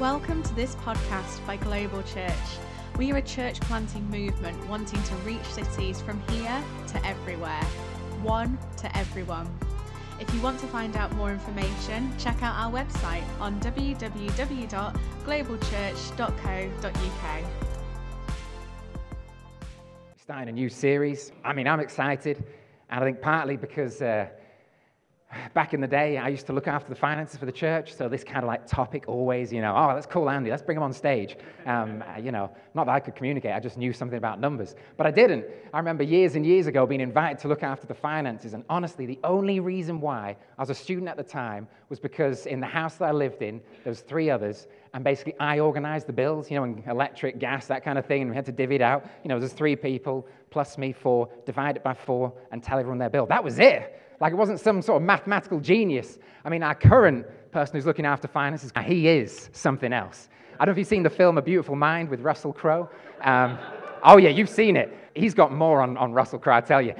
Welcome to this podcast by Global Church. We are a church planting movement wanting to reach cities from here to everywhere, one to everyone. If you want to find out more information, check out our website on www.globalchurch.co.uk. Starting a new series. I mean, I'm excited, and I think partly because uh, back in the day, I used to look after the finances for the church, so this kind of like topic always, you know, oh, let's call Andy, let's bring him on stage. Um, you know, not that I could communicate, I just knew something about numbers. But I didn't. I remember years and years ago being invited to look after the finances, and honestly, the only reason why I was a student at the time was because in the house that I lived in, there was three others, and basically I organized the bills, you know, and electric, gas, that kind of thing, and we had to divvy it out. You know, there's three people, plus me, four, divide it by four, and tell everyone their bill. That was it. Like it wasn't some sort of mathematical genius. I mean, our current person who's looking after finances, he is something else. I don't know if you've seen the film A Beautiful Mind with Russell Crowe. Um, oh, yeah, you've seen it. He's got more on, on Russell Crowe, I tell you.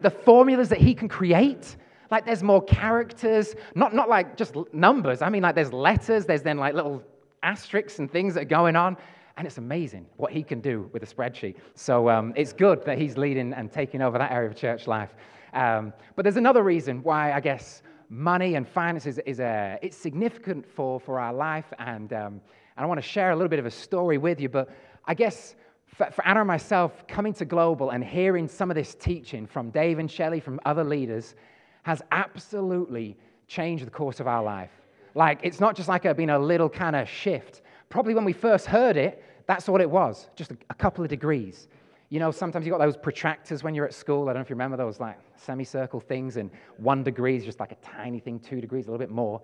The formulas that he can create, like there's more characters, not, not like just numbers. I mean, like there's letters, there's then like little asterisks and things that are going on. And it's amazing what he can do with a spreadsheet. So um, it's good that he's leading and taking over that area of church life. Um, but there's another reason why I guess money and finances is, a, it's significant for, for our life. And, um, and I want to share a little bit of a story with you. But I guess for, for Anna and myself, coming to Global and hearing some of this teaching from Dave and Shelley, from other leaders, has absolutely changed the course of our life. Like, it's not just like a, been a little kind of shift. Probably when we first heard it, that's what it was, just a, a couple of degrees. You know, sometimes you've got those protractors when you're at school. I don't know if you remember those like semicircle things, and one degree is just like a tiny thing, two degrees, a little bit more.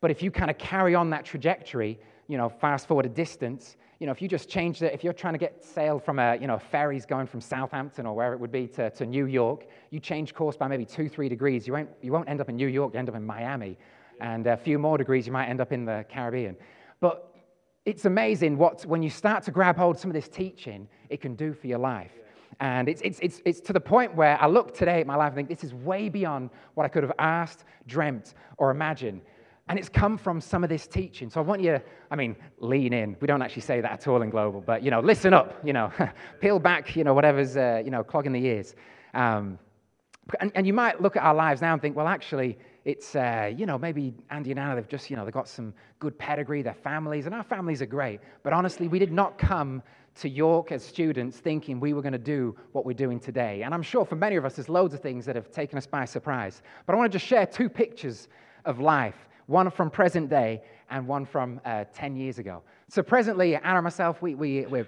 But if you kind of carry on that trajectory, you know, fast forward a distance, you know, if you just change it, if you're trying to get sail from a, you know, ferries going from Southampton or wherever it would be to, to New York, you change course by maybe two, three degrees, you won't, you won't end up in New York, you end up in Miami. And a few more degrees, you might end up in the Caribbean. But it's amazing what, when you start to grab hold of some of this teaching, it can do for your life. And it's, it's, it's, it's to the point where I look today at my life and think this is way beyond what I could have asked, dreamt, or imagined. And it's come from some of this teaching. So I want you to, I mean, lean in. We don't actually say that at all in Global, but, you know, listen up, you know, peel back, you know, whatever's, uh, you know, clogging the ears. Um, and, and you might look at our lives now and think, well, actually, it's, uh, you know, maybe Andy and Anna, they've just, you know, they've got some good pedigree, their families, and our families are great. But honestly, we did not come to York as students thinking we were going to do what we're doing today. And I'm sure for many of us, there's loads of things that have taken us by surprise. But I want to just share two pictures of life one from present day and one from uh, 10 years ago. So, presently, Anna and myself, we, we, we're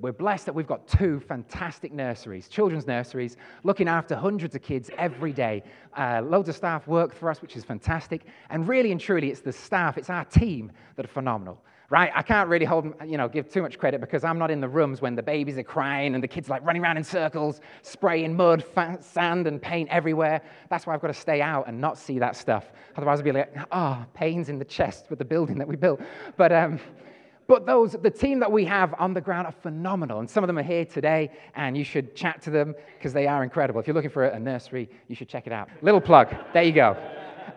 we're blessed that we've got two fantastic nurseries, children's nurseries, looking after hundreds of kids every day. Uh, loads of staff work for us, which is fantastic. And really and truly, it's the staff, it's our team that are phenomenal. Right? I can't really hold, you know, give too much credit because I'm not in the rooms when the babies are crying and the kids like running around in circles, spraying mud, sand, and paint everywhere. That's why I've got to stay out and not see that stuff. Otherwise, I'd be like, oh, pains in the chest with the building that we built. But um, but those, the team that we have on the ground are phenomenal. And some of them are here today, and you should chat to them because they are incredible. If you're looking for a nursery, you should check it out. Little plug. There you go.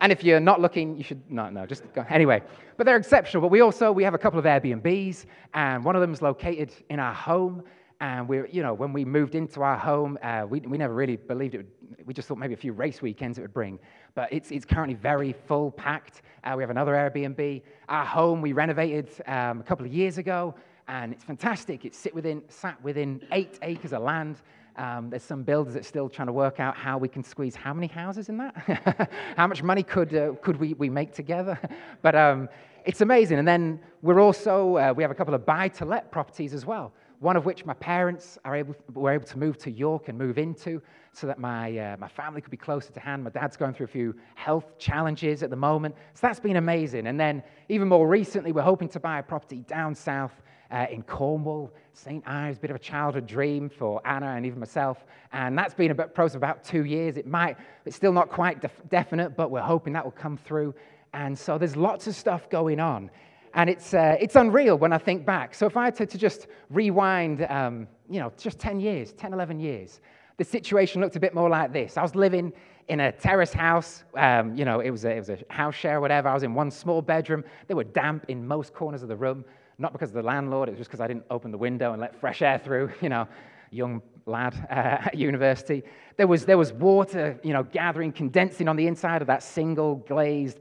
And if you're not looking, you should not, no, just go. Anyway, but they're exceptional. But we also, we have a couple of Airbnbs, and one of them is located in our home. And we, you know, when we moved into our home, uh, we, we never really believed it. Would, we just thought maybe a few race weekends it would bring. But it's, it's currently very full packed. Uh, we have another Airbnb. Our home we renovated um, a couple of years ago, and it's fantastic. It's sit within, sat within eight acres of land. Um, there's some builders that are still trying to work out how we can squeeze how many houses in that? how much money could, uh, could we, we make together? but um, it's amazing. And then we're also, uh, we have a couple of buy to let properties as well one of which my parents are able, were able to move to York and move into so that my, uh, my family could be closer to hand. My dad's going through a few health challenges at the moment. So that's been amazing. And then, even more recently, we're hoping to buy a property down south uh, in Cornwall. St. Ives, bit of a childhood dream for Anna and even myself. And that's been a process of about two years. It might, it's still not quite def- definite, but we're hoping that will come through. And so there's lots of stuff going on. And it's, uh, it's unreal when I think back. So if I had to, to just rewind, um, you know, just 10 years, 10, 11 years, the situation looked a bit more like this. I was living in a terrace house. Um, you know, it was, a, it was a house share or whatever. I was in one small bedroom. They were damp in most corners of the room, not because of the landlord, it was just because I didn't open the window and let fresh air through, you know, young lad uh, at university. There was, there was water, you know, gathering, condensing on the inside of that single glazed,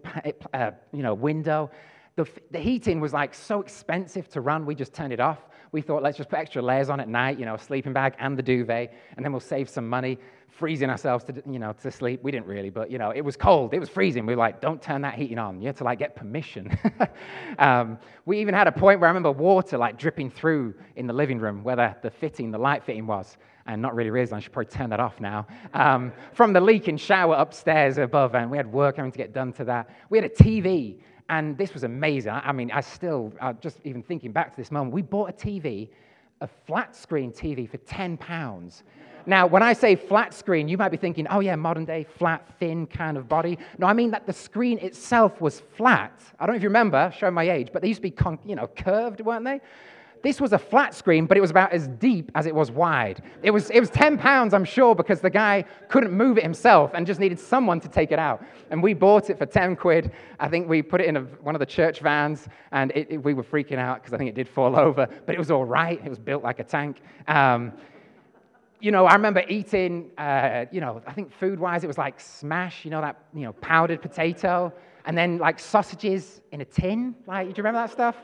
uh, you know, window. The, the heating was like so expensive to run, we just turned it off. We thought, let's just put extra layers on at night, you know, a sleeping bag and the duvet, and then we'll save some money freezing ourselves to, you know, to sleep. We didn't really, but, you know, it was cold. It was freezing. We were like, don't turn that heating on. You had to, like, get permission. um, we even had a point where I remember water, like, dripping through in the living room where the, the fitting, the light fitting was. And not really realizing I should probably turn that off now. Um, from the leaking shower upstairs above, and we had work having to get done to that. We had a TV and this was amazing. I mean, I still, uh, just even thinking back to this moment, we bought a TV, a flat screen TV for 10 pounds. Now, when I say flat screen, you might be thinking, oh, yeah, modern day, flat, thin kind of body. No, I mean that the screen itself was flat. I don't know if you remember, showing my age, but they used to be, con- you know, curved, weren't they? This was a flat screen, but it was about as deep as it was wide. It was, it was 10 pounds, I'm sure, because the guy couldn't move it himself and just needed someone to take it out. And we bought it for 10 quid. I think we put it in a, one of the church vans, and it, it, we were freaking out because I think it did fall over, but it was all right. It was built like a tank. Um, you know, I remember eating, uh, you know, I think food wise, it was like smash, you know, that, you know, powdered potato, and then like sausages in a tin. Like, do you remember that stuff?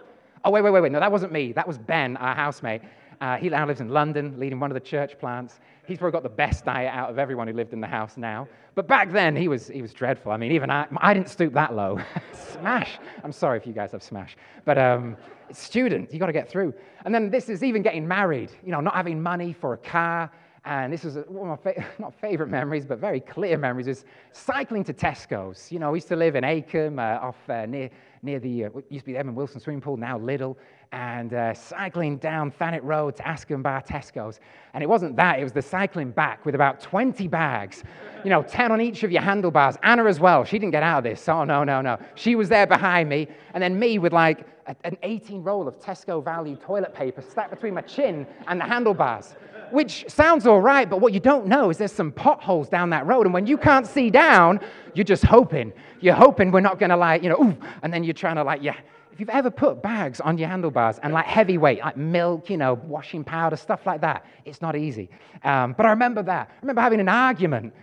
Oh, wait, wait, wait, wait. No, that wasn't me. That was Ben, our housemate. Uh, he now lives in London, leading one of the church plants. He's probably got the best diet out of everyone who lived in the house now. But back then, he was, he was dreadful. I mean, even I, I didn't stoop that low. smash. I'm sorry if you guys have smash. But um, student, you got to get through. And then this is even getting married, you know, not having money for a car. And this is one of my fa- not favorite memories, but very clear memories, is cycling to Tesco's. You know, I used to live in Acomb, uh, off uh, near near the, uh, used to be the Edmund Wilson swimming pool, now Lidl, and uh, cycling down Thanet Road to Askham Bar Tesco's. And it wasn't that, it was the cycling back with about 20 bags, you know, 10 on each of your handlebars. Anna as well, she didn't get out of this. Oh, no, no, no. She was there behind me, and then me with like a, an 18 roll of Tesco value toilet paper stacked between my chin and the handlebars which sounds all right, but what you don't know is there's some potholes down that road. And when you can't see down, you're just hoping. You're hoping we're not going to like, you know, ooh, and then you're trying to like, yeah. If you've ever put bags on your handlebars and like heavyweight, like milk, you know, washing powder, stuff like that, it's not easy. Um, but I remember that. I remember having an argument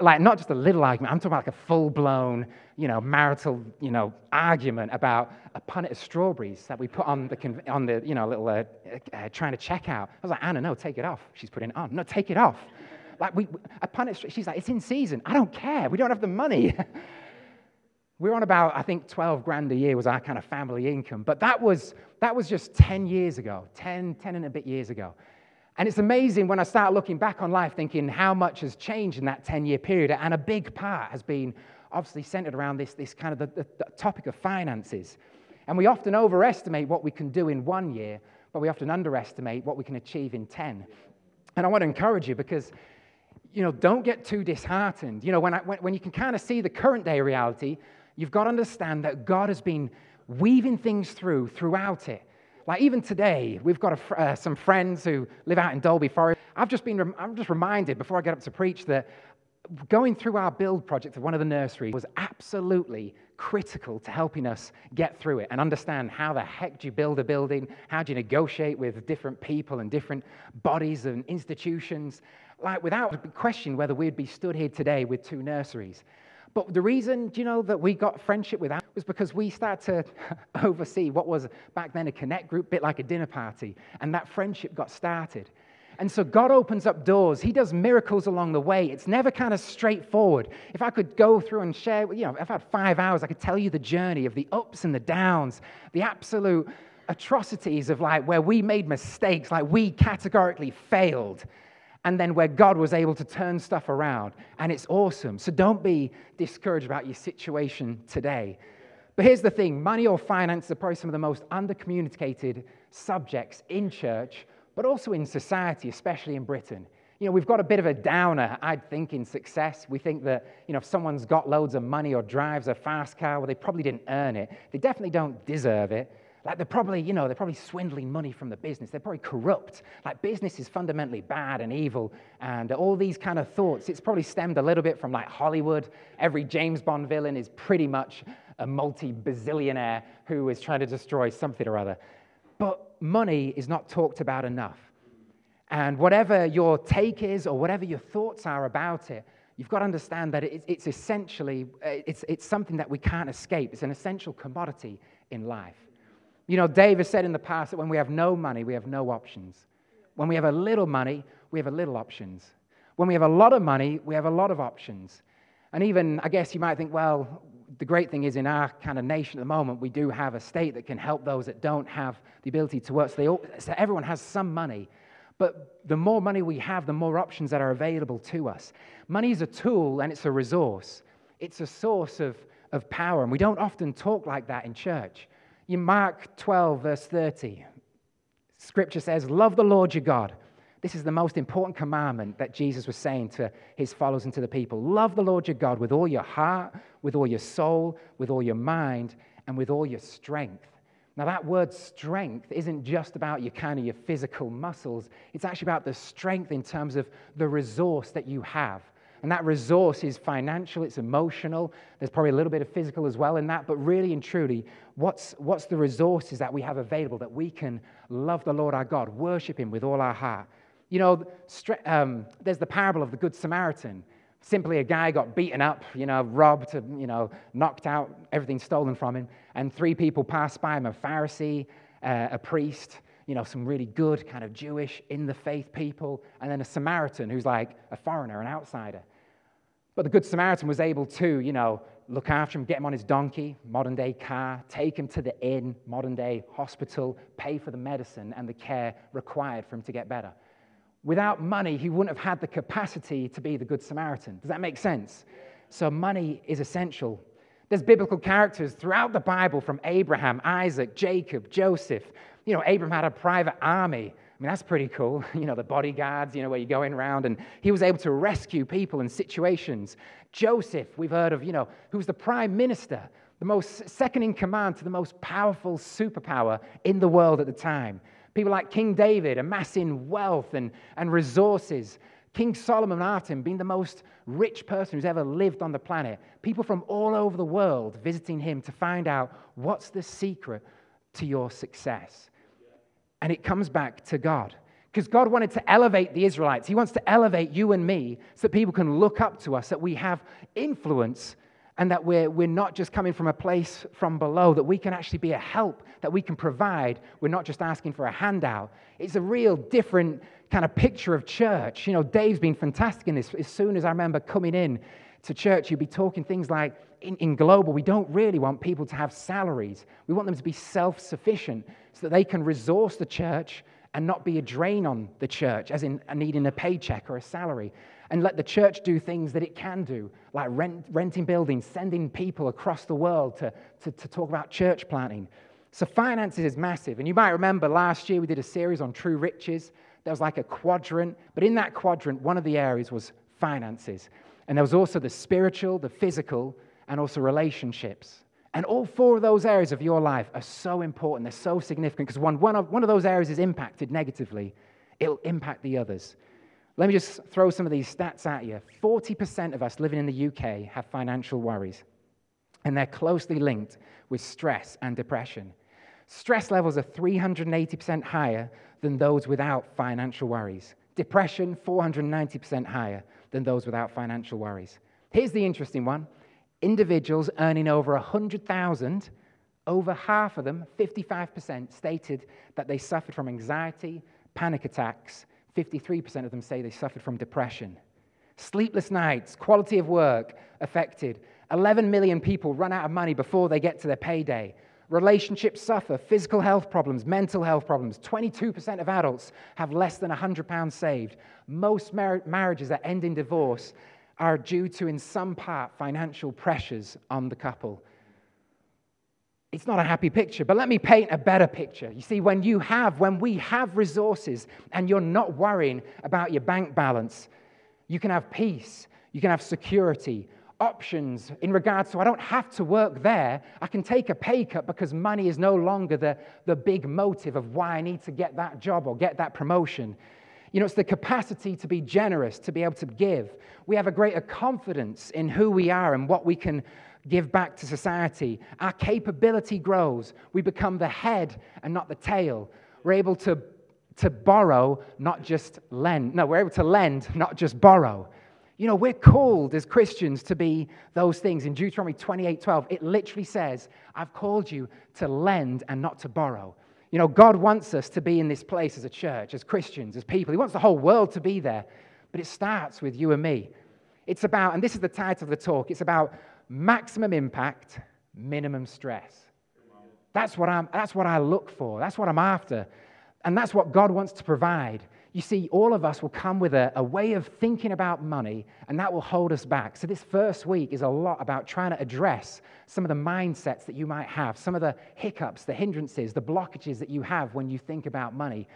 like not just a little argument, I'm talking about like a full blown, you know, marital, you know, argument about a punnet of strawberries that we put on the, on the you know, little, uh, uh, trying to check out. I was like, Anna, no, take it off. She's putting it on. No, take it off. Like, we, a punnet, she's like, it's in season. I don't care. We don't have the money. We're on about, I think, 12 grand a year was our kind of family income. But that was, that was just 10 years ago, 10, 10 and a bit years ago. And it's amazing when I start looking back on life, thinking how much has changed in that 10 year period. And a big part has been obviously centered around this, this kind of the, the, the topic of finances. And we often overestimate what we can do in one year, but we often underestimate what we can achieve in 10. And I want to encourage you because, you know, don't get too disheartened. You know, when, I, when, when you can kind of see the current day reality, you've got to understand that God has been weaving things through throughout it. Like even today, we've got a, uh, some friends who live out in Dalby Forest. I've just been, I'm just reminded before I get up to preach that going through our build project of one of the nurseries was absolutely critical to helping us get through it and understand how the heck do you build a building? How do you negotiate with different people and different bodies and institutions? Like, without question, whether we'd be stood here today with two nurseries. But the reason, do you know, that we got friendship with that was because we started to oversee what was back then a connect group, bit like a dinner party, and that friendship got started. And so God opens up doors. He does miracles along the way. It's never kind of straightforward. If I could go through and share, you know, if I had five hours, I could tell you the journey of the ups and the downs, the absolute atrocities of like where we made mistakes, like we categorically failed and then where God was able to turn stuff around. And it's awesome. So don't be discouraged about your situation today. But here's the thing money or finance are probably some of the most undercommunicated subjects in church, but also in society, especially in Britain. You know, we've got a bit of a downer, I'd think, in success. We think that, you know, if someone's got loads of money or drives a fast car, well, they probably didn't earn it. They definitely don't deserve it. Like they're probably, you know, they're probably swindling money from the business. They're probably corrupt. Like business is fundamentally bad and evil. And all these kind of thoughts, it's probably stemmed a little bit from like Hollywood. Every James Bond villain is pretty much a multi bazillionaire who is trying to destroy something or other. But money is not talked about enough. And whatever your take is or whatever your thoughts are about it, you've got to understand that it's, essentially uh, it's, it's something that we can't escape. It's an essential commodity in life. You know, Dave has said in the past that when we have no money, we have no options. When we have a little money, we have a little options. When we have a lot of money, we have a lot of options. And even, I guess you might think, well, the great thing is in our kind of nation at the moment, we do have a state that can help those that don't have the ability to work. So, all, so everyone has some money. But the more money we have, the more options that are available to us. Money is a tool and it's a resource, it's a source of, of power. And we don't often talk like that in church. In Mark 12, verse 30, scripture says, Love the Lord your God. This is the most important commandment that Jesus was saying to his followers and to the people. Love the Lord your God with all your heart, with all your soul, with all your mind, and with all your strength. Now, that word strength isn't just about your kind of your physical muscles. It's actually about the strength in terms of the resource that you have. And that resource is financial, it's emotional. There's probably a little bit of physical as well in that. But really and truly, what's, what's the resources that we have available that we can love the Lord our God, worship Him with all our heart? You know, um, there's the parable of the Good Samaritan. Simply a guy got beaten up, you know, robbed, you know, knocked out, everything stolen from him. And three people passed by him a Pharisee, uh, a priest, you know, some really good kind of Jewish, in the faith people, and then a Samaritan who's like a foreigner, an outsider. But the Good Samaritan was able to, you know, look after him, get him on his donkey, modern day car, take him to the inn, modern day hospital, pay for the medicine and the care required for him to get better without money, he wouldn't have had the capacity to be the Good Samaritan. Does that make sense? So, money is essential. There's biblical characters throughout the Bible from Abraham, Isaac, Jacob, Joseph. You know, Abraham had a private army. I mean, that's pretty cool. You know, the bodyguards, you know, where you're going around, and he was able to rescue people in situations. Joseph, we've heard of, you know, who's the prime minister, the most second in command to the most powerful superpower in the world at the time. People like King David amassing wealth and, and resources. King Solomon after him being the most rich person who's ever lived on the planet. People from all over the world visiting him to find out what's the secret to your success. And it comes back to God. Because God wanted to elevate the Israelites. He wants to elevate you and me so that people can look up to us, that we have influence and that we're, we're not just coming from a place from below, that we can actually be a help, that we can provide. We're not just asking for a handout. It's a real different kind of picture of church. You know, Dave's been fantastic in this. As soon as I remember coming in to church, you'd be talking things like, in, in global, we don't really want people to have salaries. We want them to be self sufficient so that they can resource the church and not be a drain on the church, as in needing a paycheck or a salary and let the church do things that it can do, like rent, renting buildings, sending people across the world to, to, to talk about church planting. So, finances is massive. And you might remember last year we did a series on true riches. There was like a quadrant, but in that quadrant, one of the areas was finances. And there was also the spiritual, the physical, and also relationships. And all four of those areas of your life are so important, they're so significant because one, one, of, one of those areas is impacted negatively, it'll impact the others. Let me just throw some of these stats at you. 40% of us living in the UK have financial worries, and they're closely linked with stress and depression. Stress levels are 380% higher than those without financial worries. Depression, 490% higher than those without financial worries. Here's the interesting one individuals earning over 100,000, over half of them, 55%, stated that they suffered from anxiety, panic attacks, 53% of them say they suffered from depression. Sleepless nights, quality of work affected. 11 million people run out of money before they get to their payday. Relationships suffer, physical health problems, mental health problems. 22% of adults have less than £100 saved. Most mar- marriages that end in divorce are due to, in some part, financial pressures on the couple it's not a happy picture. But let me paint a better picture. You see, when you have, when we have resources and you're not worrying about your bank balance, you can have peace, you can have security. options in regards to I don't have to work there. I can take a pay cut because money is no longer the, the big motive of why I need to get that job or get that promotion. You know, it's the capacity to be generous, to be able to give. We have a greater confidence in who we are and what we can give back to society. Our capability grows. We become the head and not the tail. We're able to, to borrow, not just lend. No, we're able to lend, not just borrow. You know, we're called as Christians to be those things. In Deuteronomy 28 12, it literally says, I've called you to lend and not to borrow. You know, God wants us to be in this place as a church, as Christians, as people. He wants the whole world to be there. But it starts with you and me. It's about, and this is the title of the talk, it's about maximum impact, minimum stress. That's what, I'm, that's what I look for. That's what I'm after. And that's what God wants to provide. You see, all of us will come with a, a, way of thinking about money, and that will hold us back. So, this first week is a lot about trying to address some of the mindsets that you might have, some of the hiccups, the hindrances, the blockages that you have when you think about money.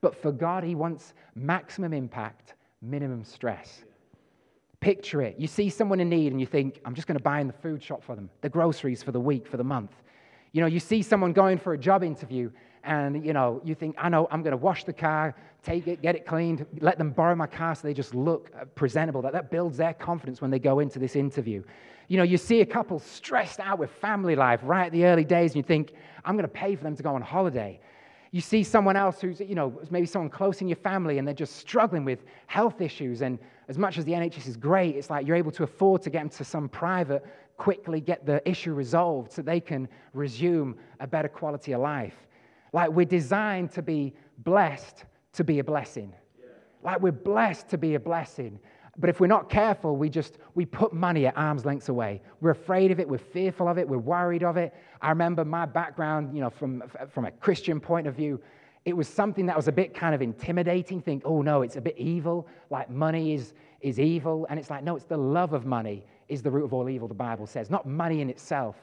But for God, He wants maximum impact, minimum stress. Picture it. You see someone in need, and you think, I'm just going to buy in the food shop for them, the groceries for the week, for the month. You know, you see someone going for a job interview, and you know you think i know i'm going to wash the car take it get it cleaned let them borrow my car so they just look uh, presentable. That, that builds their confidence when they go into this interview. You know you see a couple stressed out with family life right at the early days and you think i'm going to pay for them to go on holiday. You see someone else who's you know maybe someone close in your family and they're just struggling with health issues and as much as the nhs is great it's like you're able to afford to get them to some private quickly get the issue resolved so they can resume a better quality of life like we're designed to be blessed to be a blessing. Like we're blessed to be a blessing. But if we're not careful, we just we put money at arm's length away. We're afraid of it, we're fearful of it, we're worried of it. I remember my background, you know, from, from a Christian point of view, it was something that was a bit kind of intimidating. Think, oh no, it's a bit evil. Like money is, is evil. And it's like, no, it's the love of money is the root of all evil, the Bible says, not money in itself.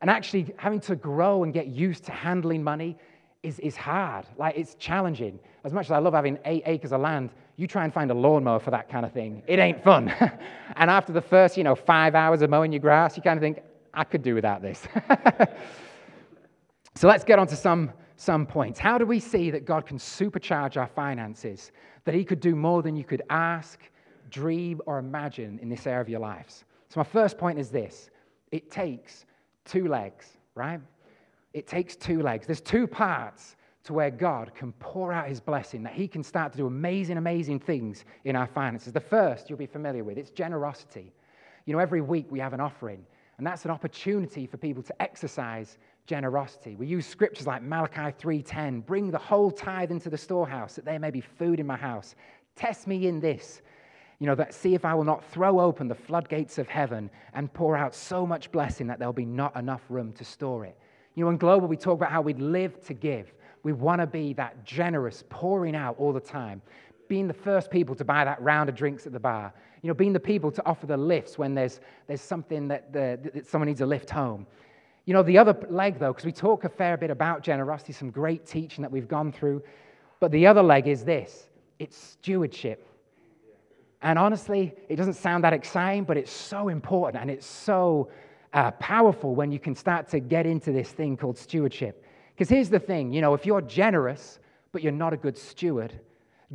And actually having to grow and get used to handling money is, is hard. Like, it's challenging. As much as I love having eight acres of land, you try and find a lawnmower for that kind of thing. It ain't fun. and after the first, you know, five hours of mowing your grass, you kind of think, I could do without this. so let's get on to some, some points. How do we see that God can supercharge our finances? That He could do more than you could ask, dream, or imagine in this area of your lives? So, my first point is this it takes two legs, right? It takes two legs. There's two parts to where God can pour out his blessing, that he can start to do amazing, amazing things in our finances. The first you'll be familiar with, it's generosity. You know, every week we have an offering, and that's an opportunity for people to exercise generosity. We use scriptures like Malachi 3:10, bring the whole tithe into the storehouse, that there may be food in my house. Test me in this. You know, that see if I will not throw open the floodgates of heaven and pour out so much blessing that there'll be not enough room to store it. You know, in Global, we talk about how we live to give. We want to be that generous, pouring out all the time, being the first people to buy that round of drinks at the bar, you know, being the people to offer the lifts when there's, there's something that, the, that someone needs a lift home. You know, the other leg, though, because we talk a fair bit about generosity, some great teaching that we've gone through, but the other leg is this it's stewardship. And honestly, it doesn't sound that exciting, but it's so important and it's so uh, powerful when you can start to get into this thing called stewardship. Because here's the thing you know, if you're generous, but you're not a good steward,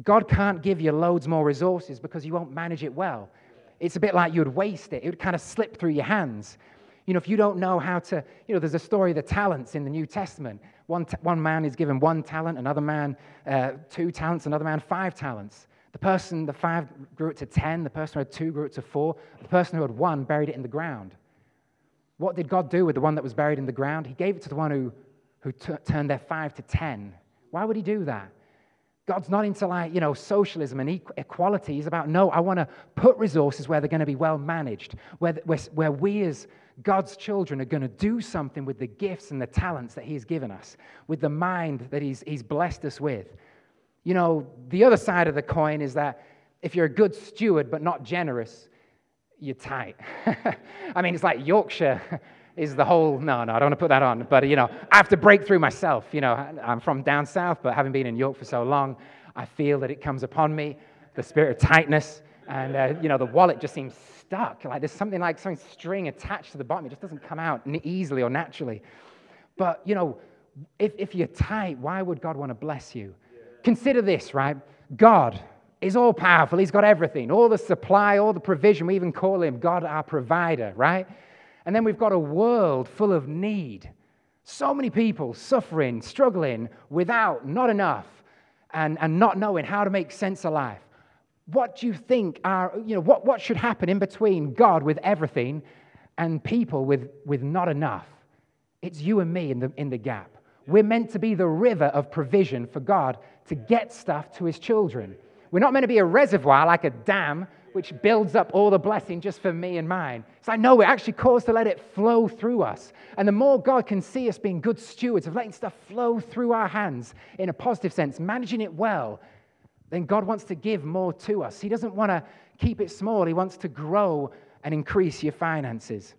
God can't give you loads more resources because you won't manage it well. It's a bit like you would waste it, it would kind of slip through your hands. You know, if you don't know how to, you know, there's a story of the talents in the New Testament. One, one man is given one talent, another man uh, two talents, another man five talents. The person, the five grew it to ten, the person who had two grew it to four, the person who had one buried it in the ground. What did God do with the one that was buried in the ground? He gave it to the one who, who t- turned their five to 10. Why would he do that? God's not into like, you know, socialism and equality. He's about, no, I want to put resources where they're going to be well managed, where, where, where we as God's children are going to do something with the gifts and the talents that He's given us, with the mind that He's, he's blessed us with. You know, the other side of the coin is that if you're a good steward but not generous, you're tight. I mean, it's like Yorkshire is the whole, no, no, I don't want to put that on. But, you know, I have to break through myself. You know, I'm from down south, but having been in York for so long, I feel that it comes upon me, the spirit of tightness. And, uh, you know, the wallet just seems stuck. Like there's something like some string attached to the bottom. It just doesn't come out easily or naturally. But, you know, if, if you're tight, why would God want to bless you? Yeah. Consider this, right? God is all powerful. He's got everything, all the supply, all the provision. We even call him God our provider, right? And then we've got a world full of need. So many people suffering, struggling, without, not enough, and, and not knowing how to make sense of life. What do you think are, you know, what, what should happen in between God with everything and people with, with not enough? It's you and me in the, in the gap. We're meant to be the river of provision for God to get stuff to his children. We're not meant to be a reservoir like a dam which builds up all the blessing just for me and mine. So I know we're actually caused to let it flow through us. And the more God can see us being good stewards of letting stuff flow through our hands in a positive sense, managing it well, then God wants to give more to us. He doesn't want to keep it small, He wants to grow and increase your finances.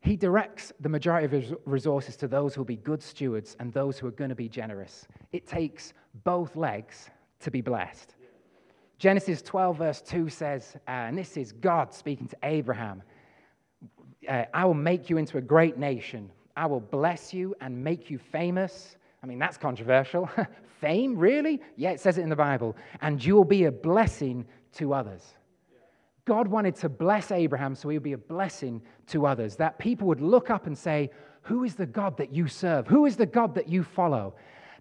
He directs the majority of his resources to those who will be good stewards and those who are going to be generous. It takes both legs to be blessed. Genesis 12, verse 2 says, uh, and this is God speaking to Abraham uh, I will make you into a great nation. I will bless you and make you famous. I mean, that's controversial. Fame, really? Yeah, it says it in the Bible. And you will be a blessing to others. God wanted to bless Abraham so he would be a blessing to others, that people would look up and say, Who is the God that you serve? Who is the God that you follow?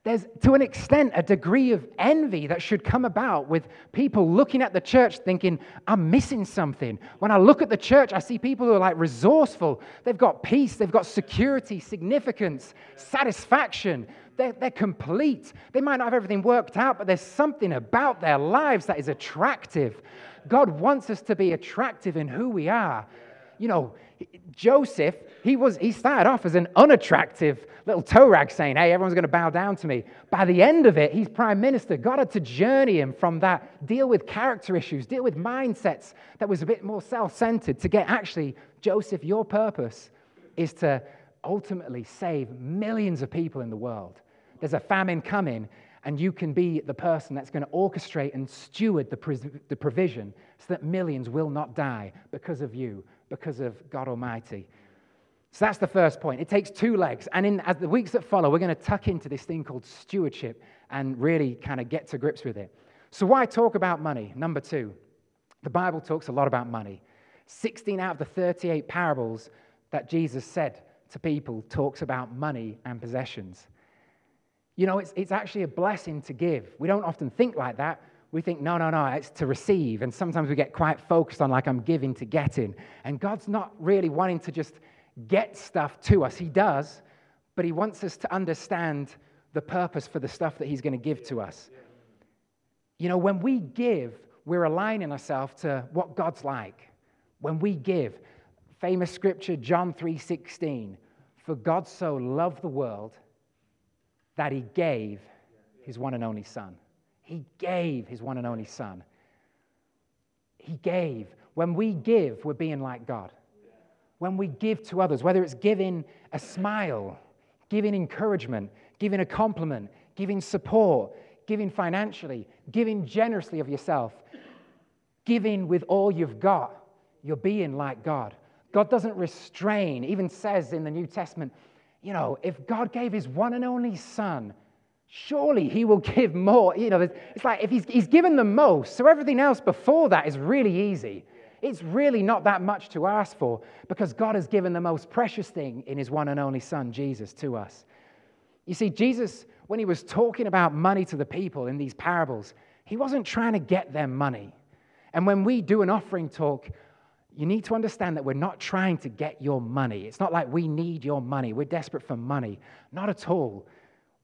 There's, to an extent, a degree of envy that should come about with people looking at the church thinking, I'm missing something. When I look at the church, I see people who are like resourceful. They've got peace, they've got security, significance, satisfaction. They're, they're complete. They might not have everything worked out, but there's something about their lives that is attractive. God wants us to be attractive in who we are. You know, Joseph, he was he started off as an unattractive little toe rag saying, Hey, everyone's going to bow down to me. By the end of it, he's prime minister. God had to journey him from that, deal with character issues, deal with mindsets that was a bit more self-centered to get actually, Joseph, your purpose is to ultimately save millions of people in the world. There's a famine coming, and you can be the person that's going to orchestrate and steward the, the provision so that millions will not die because of you, because of God Almighty. So that's the first point. It takes two legs. And in as the weeks that follow, we're going to tuck into this thing called stewardship and really kind of get to grips with it. So, why talk about money? Number two, the Bible talks a lot about money. 16 out of the 38 parables that Jesus said to people talks about money and possessions. You know, it's, it's actually a blessing to give. We don't often think like that. We think, no, no, no, it's to receive. And sometimes we get quite focused on, like, I'm giving to getting. And God's not really wanting to just get stuff to us. He does, but He wants us to understand the purpose for the stuff that He's going to give to us. You know, when we give, we're aligning ourselves to what God's like. When we give, famous scripture, John 3:16, for God so loved the world that he gave his one and only son. He gave his one and only son. He gave. When we give, we're being like God. When we give to others, whether it's giving a smile, giving encouragement, giving a compliment, giving support, giving financially, giving generously of yourself, giving with all you've got, you're being like God. God doesn't restrain, even says in the New Testament, you know, if God gave his one and only son, surely he will give more. You know, it's like if he's, he's given the most, so everything else before that is really easy. It's really not that much to ask for because God has given the most precious thing in his one and only son, Jesus, to us. You see, Jesus, when he was talking about money to the people in these parables, he wasn't trying to get them money. And when we do an offering talk, you need to understand that we're not trying to get your money. It's not like we need your money. We're desperate for money. Not at all.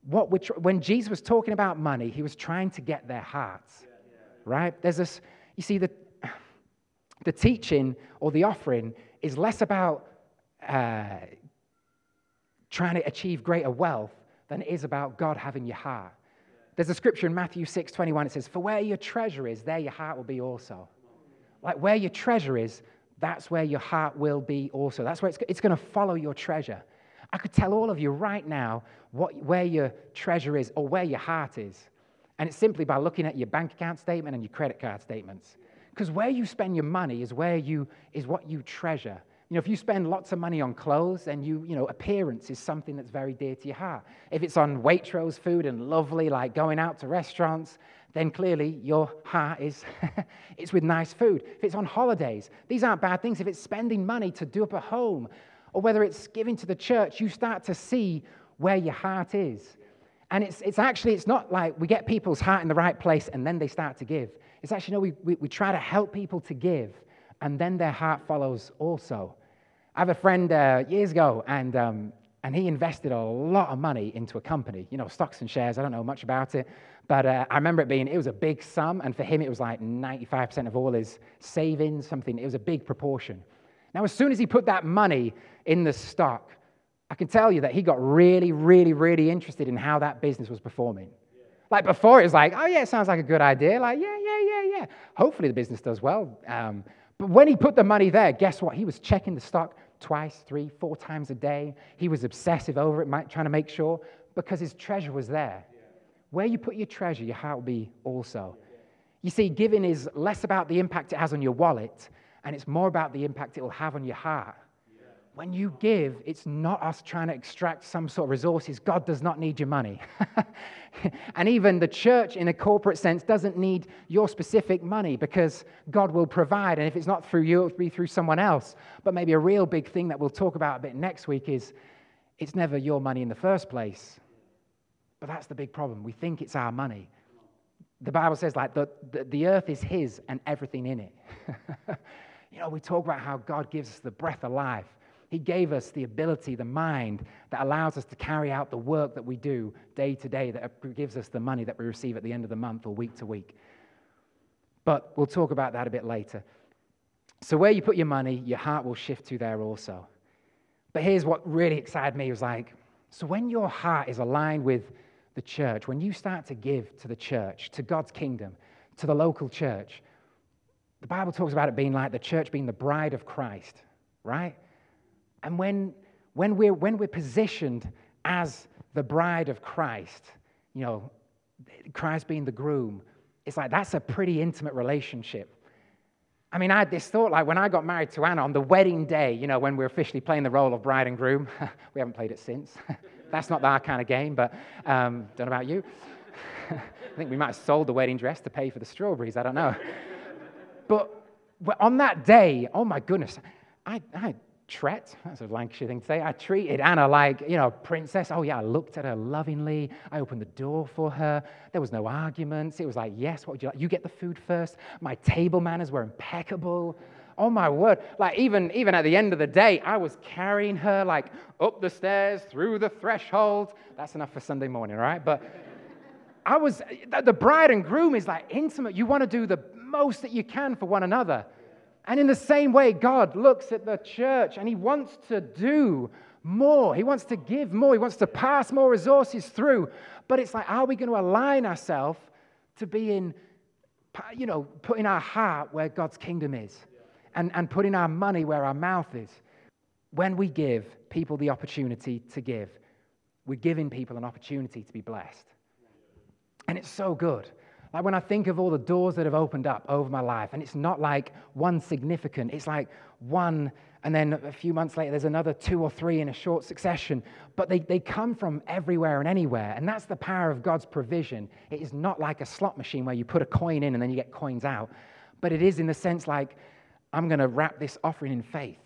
What we're tr- when Jesus was talking about money, he was trying to get their hearts. Right? There's this, you see, the, the teaching or the offering is less about uh, trying to achieve greater wealth than it is about God having your heart. There's a scripture in Matthew 6 21. It says, For where your treasure is, there your heart will be also. Like where your treasure is, that's where your heart will be also. That's where it's, it's going to follow your treasure. I could tell all of you right now what, where your treasure is or where your heart is. And it's simply by looking at your bank account statement and your credit card statements. Because where you spend your money is where you is what you treasure. You know, if you spend lots of money on clothes, then you, you know, appearance is something that's very dear to your heart. If it's on Waitrose food and lovely, like going out to restaurants, then clearly your heart is it's with nice food. If it's on holidays, these aren't bad things. If it's spending money to do up a home, or whether it's giving to the church, you start to see where your heart is. And it's, it's actually, it's not like we get people's heart in the right place and then they start to give. It's actually, no, we, we, we try to help people to give and then their heart follows also. I have a friend uh, years ago, and, um, and he invested a lot of money into a company, you know, stocks and shares. I don't know much about it, but uh, I remember it being, it was a big sum, and for him, it was like 95% of all his savings, something, it was a big proportion. Now, as soon as he put that money in the stock, I can tell you that he got really, really, really interested in how that business was performing. Like before, it was like, oh, yeah, it sounds like a good idea. Like, yeah, yeah, yeah, yeah. Hopefully the business does well. Um, but when he put the money there, guess what? He was checking the stock twice, three, four times a day. He was obsessive over it, trying to make sure, because his treasure was there. Where you put your treasure, your heart will be also. You see, giving is less about the impact it has on your wallet, and it's more about the impact it will have on your heart. When you give, it's not us trying to extract some sort of resources. God does not need your money. and even the church, in a corporate sense, doesn't need your specific money because God will provide. And if it's not through you, it'll be through someone else. But maybe a real big thing that we'll talk about a bit next week is it's never your money in the first place. But that's the big problem. We think it's our money. The Bible says, like, the, the, the earth is His and everything in it. you know, we talk about how God gives us the breath of life. He gave us the ability, the mind that allows us to carry out the work that we do day to day, that gives us the money that we receive at the end of the month or week to week. But we'll talk about that a bit later. So, where you put your money, your heart will shift to there also. But here's what really excited me was like, so when your heart is aligned with the church, when you start to give to the church, to God's kingdom, to the local church, the Bible talks about it being like the church being the bride of Christ, right? And when, when, we're, when we're positioned as the bride of Christ, you know, Christ being the groom, it's like that's a pretty intimate relationship. I mean, I had this thought like when I got married to Anna on the wedding day, you know, when we are officially playing the role of bride and groom. we haven't played it since. that's not our kind of game, but um, don't know about you. I think we might have sold the wedding dress to pay for the strawberries. I don't know. but on that day, oh my goodness, I, I Tret, that's a Lancashire thing to say. I treated Anna like, you know, princess. Oh, yeah, I looked at her lovingly. I opened the door for her. There was no arguments. It was like, yes, what would you like? You get the food first. My table manners were impeccable. Oh, my word. Like, even, even at the end of the day, I was carrying her, like, up the stairs, through the threshold. That's enough for Sunday morning, right? But I was, the bride and groom is like intimate. You want to do the most that you can for one another. And in the same way, God looks at the church and He wants to do more. He wants to give more. He wants to pass more resources through. But it's like, are we going to align ourselves to being, you know, putting our heart where God's kingdom is and, and putting our money where our mouth is? When we give people the opportunity to give, we're giving people an opportunity to be blessed. And it's so good. Like when I think of all the doors that have opened up over my life, and it's not like one significant, it's like one, and then a few months later, there's another two or three in a short succession. But they, they come from everywhere and anywhere. And that's the power of God's provision. It is not like a slot machine where you put a coin in and then you get coins out. But it is in the sense like, I'm going to wrap this offering in faith.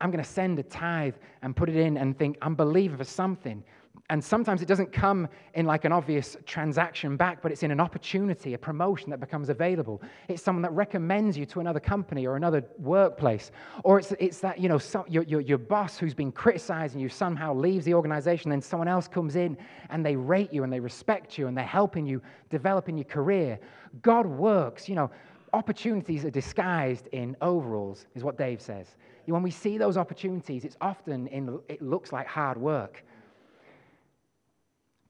I'm going to send a tithe and put it in and think, I'm believing for something. And sometimes it doesn't come in like an obvious transaction back, but it's in an opportunity, a promotion that becomes available. It's someone that recommends you to another company or another workplace. Or it's, it's that, you know, your, your, your boss who's been criticizing you somehow leaves the organization, then someone else comes in and they rate you and they respect you and they're helping you develop in your career. God works, you know, opportunities are disguised in overalls, is what Dave says. When we see those opportunities, it's often in, it looks like hard work.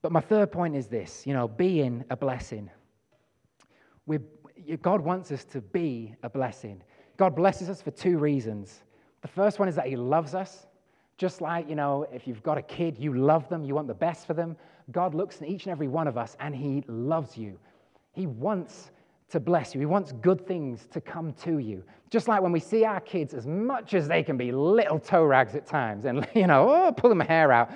But my third point is this you know, being a blessing. we God wants us to be a blessing. God blesses us for two reasons. The first one is that He loves us. Just like, you know, if you've got a kid, you love them, you want the best for them. God looks at each and every one of us and He loves you. He wants to bless you. He wants good things to come to you. Just like when we see our kids, as much as they can be little toe rags at times and, you know, oh, pull my hair out,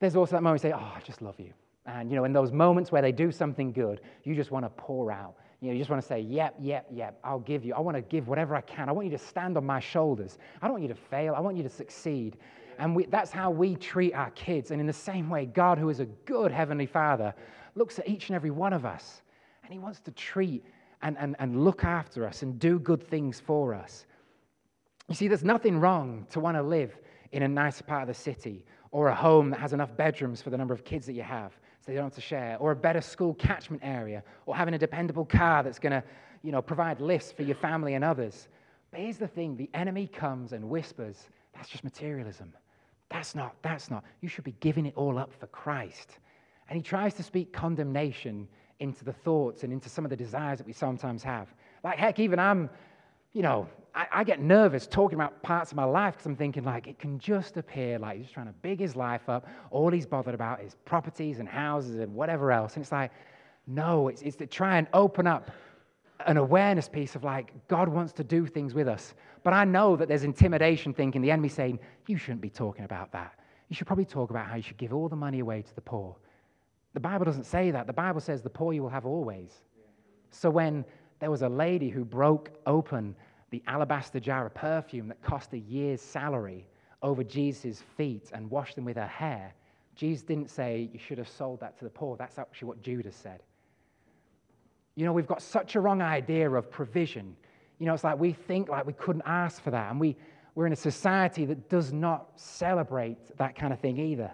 there's also that moment you say, oh, I just love you. And, you know, in those moments where they do something good, you just want to pour out. You know, you just want to say, yep, yep, yep, I'll give you. I want to give whatever I can. I want you to stand on my shoulders. I don't want you to fail. I want you to succeed. And we, that's how we treat our kids. And in the same way, God, who is a good Heavenly Father, looks at each and every one of us and He wants to treat and, and, and look after us and do good things for us. You see, there's nothing wrong to want to live in a nicer part of the city or a home that has enough bedrooms for the number of kids that you have so they don't have to share, or a better school catchment area, or having a dependable car that's going to you know, provide lifts for your family and others. But here's the thing the enemy comes and whispers, that's just materialism. That's not, that's not. You should be giving it all up for Christ. And he tries to speak condemnation into the thoughts and into some of the desires that we sometimes have. Like, heck, even I'm, you know, I, I get nervous talking about parts of my life because I'm thinking, like, it can just appear like he's just trying to big his life up. All he's bothered about is properties and houses and whatever else. And it's like, no, it's, it's to try and open up an awareness piece of like, God wants to do things with us. But I know that there's intimidation thinking, the enemy saying, you shouldn't be talking about that. You should probably talk about how you should give all the money away to the poor. The Bible doesn't say that. The Bible says the poor you will have always. So when there was a lady who broke open the alabaster jar of perfume that cost a year's salary over Jesus' feet and washed them with her hair, Jesus didn't say you should have sold that to the poor. That's actually what Judas said. You know, we've got such a wrong idea of provision. You know, it's like we think like we couldn't ask for that. And we, we're in a society that does not celebrate that kind of thing either.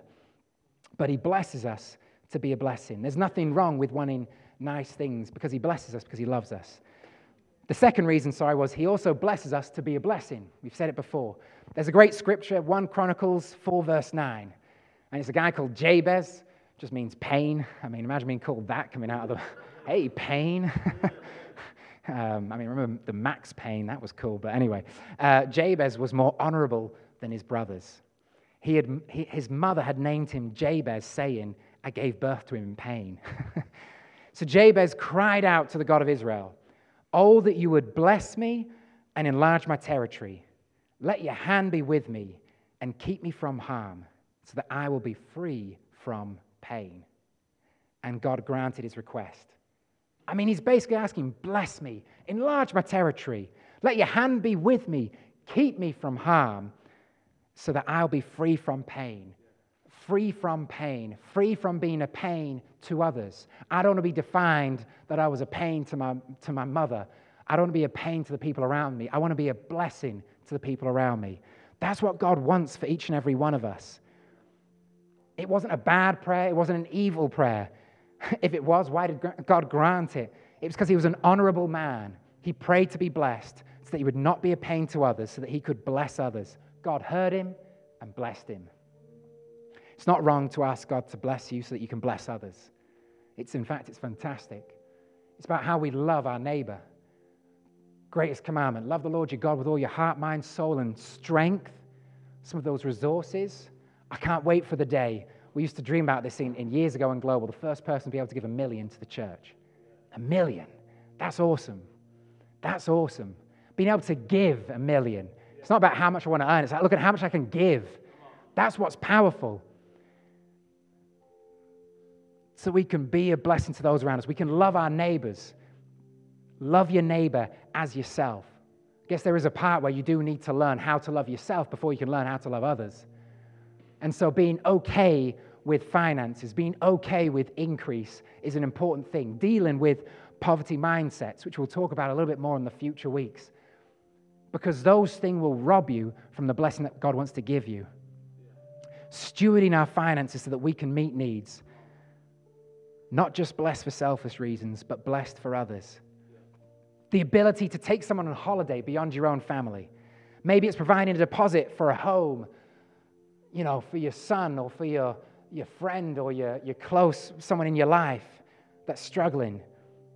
But he blesses us to be a blessing. There's nothing wrong with wanting nice things because He blesses us because He loves us. The second reason, sorry, was He also blesses us to be a blessing. We've said it before. There's a great scripture, 1 Chronicles 4, verse 9. And it's a guy called Jabez, just means pain. I mean, imagine being called that coming out of the, hey, pain. um, I mean, remember the Max Payne, that was cool. But anyway, uh, Jabez was more honorable than his brothers. He had, he, his mother had named him Jabez, saying, I gave birth to him in pain. so Jabez cried out to the God of Israel, Oh, that you would bless me and enlarge my territory. Let your hand be with me and keep me from harm, so that I will be free from pain. And God granted his request. I mean, he's basically asking, Bless me, enlarge my territory, let your hand be with me, keep me from harm, so that I'll be free from pain free from pain, free from being a pain to others. I don't want to be defined that I was a pain to my, to my mother. I don't want to be a pain to the people around me. I want to be a blessing to the people around me. That's what God wants for each and every one of us. It wasn't a bad prayer, it wasn't an evil prayer. If it was, why did God grant it? It was because he was an honorable man. He prayed to be blessed so that he would not be a pain to others, so that he could bless others. God heard him and blessed him. It's not wrong to ask God to bless you so that you can bless others. It's, in fact, it's fantastic. It's about how we love our neighbor. Greatest commandment love the Lord your God with all your heart, mind, soul, and strength. Some of those resources. I can't wait for the day. We used to dream about this in, in years ago in Global, the first person to be able to give a million to the church. A million. That's awesome. That's awesome. Being able to give a million. It's not about how much I want to earn. It's like, look at how much I can give. That's what's powerful so we can be a blessing to those around us. We can love our neighbors. Love your neighbor as yourself. I guess there is a part where you do need to learn how to love yourself before you can learn how to love others. And so being okay with finances, being okay with increase is an important thing. Dealing with poverty mindsets, which we'll talk about a little bit more in the future weeks, because those things will rob you from the blessing that God wants to give you. Stewarding our finances so that we can meet needs not just blessed for selfish reasons, but blessed for others. The ability to take someone on holiday beyond your own family. Maybe it's providing a deposit for a home, you know, for your son or for your, your friend or your, your close someone in your life that's struggling.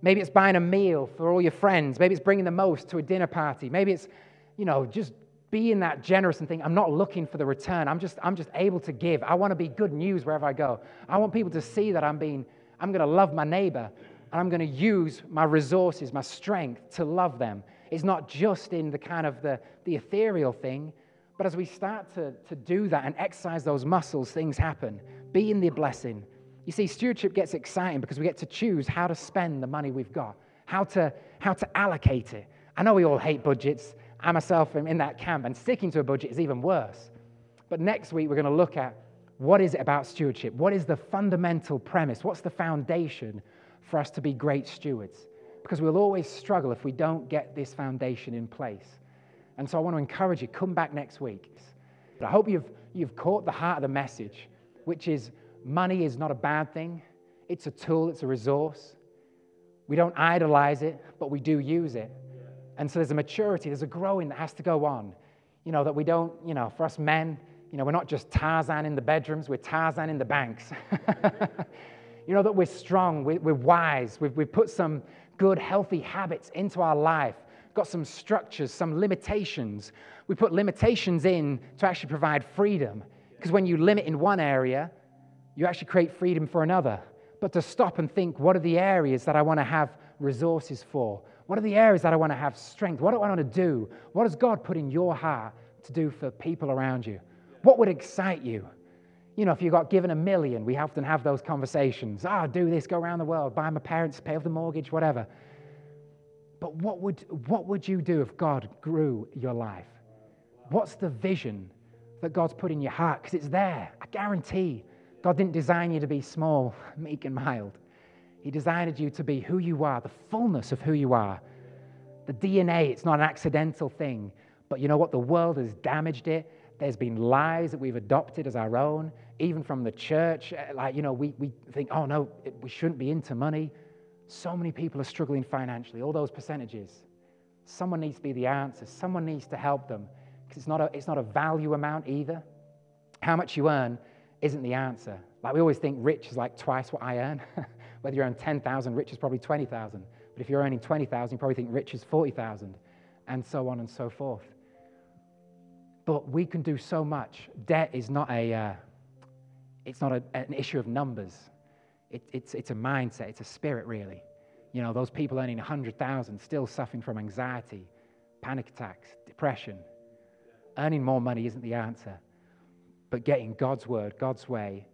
Maybe it's buying a meal for all your friends. Maybe it's bringing the most to a dinner party. Maybe it's, you know, just being that generous and think, I'm not looking for the return. I'm just, I'm just able to give. I want to be good news wherever I go. I want people to see that I'm being I'm going to love my neighbor and I'm going to use my resources, my strength to love them. It's not just in the kind of the, the ethereal thing, but as we start to, to do that and exercise those muscles, things happen. Be in the blessing. You see, stewardship gets exciting because we get to choose how to spend the money we've got, how to, how to allocate it. I know we all hate budgets. I myself am in that camp, and sticking to a budget is even worse. But next week, we're going to look at what is it about stewardship? What is the fundamental premise? What's the foundation for us to be great stewards? Because we'll always struggle if we don't get this foundation in place. And so I want to encourage you, come back next week. But I hope you've, you've caught the heart of the message, which is money is not a bad thing. It's a tool, it's a resource. We don't idolize it, but we do use it. And so there's a maturity, there's a growing that has to go on. You know, that we don't, you know, for us men, you know, we're not just Tarzan in the bedrooms, we're Tarzan in the banks. you know, that we're strong, we're, we're wise, we've, we've put some good, healthy habits into our life, got some structures, some limitations. We put limitations in to actually provide freedom. Because when you limit in one area, you actually create freedom for another. But to stop and think, what are the areas that I want to have resources for? What are the areas that I want to have strength? What do I want to do? What has God put in your heart to do for people around you? What would excite you? You know, if you got given a million, we often have those conversations. Ah, oh, do this, go around the world, buy my parents, pay off the mortgage, whatever. But what would, what would you do if God grew your life? What's the vision that God's put in your heart? Because it's there. I guarantee God didn't design you to be small, meek, and mild. He designed you to be who you are, the fullness of who you are. The DNA, it's not an accidental thing. But you know what? The world has damaged it there's been lies that we've adopted as our own, even from the church. Uh, like, you know, we, we think, oh no, it, we shouldn't be into money. So many people are struggling financially, all those percentages. Someone needs to be the answer, someone needs to help them because it's, not a, it's not a value amount either. How much you earn isn't the answer. Like, we always think rich is like twice what I earn. Whether you earn 10,000, rich is probably 20,000. But if you're earning 20,000, you probably think rich is 40,000, and so on and so forth. But we can do so much. Debt is not a, uh, it's not a, an issue of numbers. It, it's, it's a mindset. It's a spirit, really. You know, those people earning 100,000 still suffering from anxiety, panic attacks, depression. Earning more money isn't the answer. But getting God's word, God's way,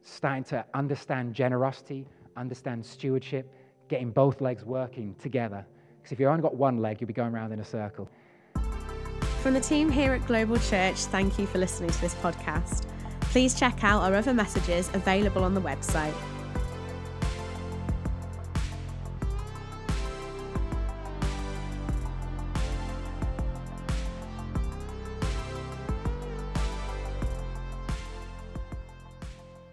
starting to understand generosity, understand stewardship, getting both legs working together. Because if you've only got one leg, you'll be going around in a circle. From the team here at Global Church, thank you for listening to this podcast. Please check out our other messages available on the website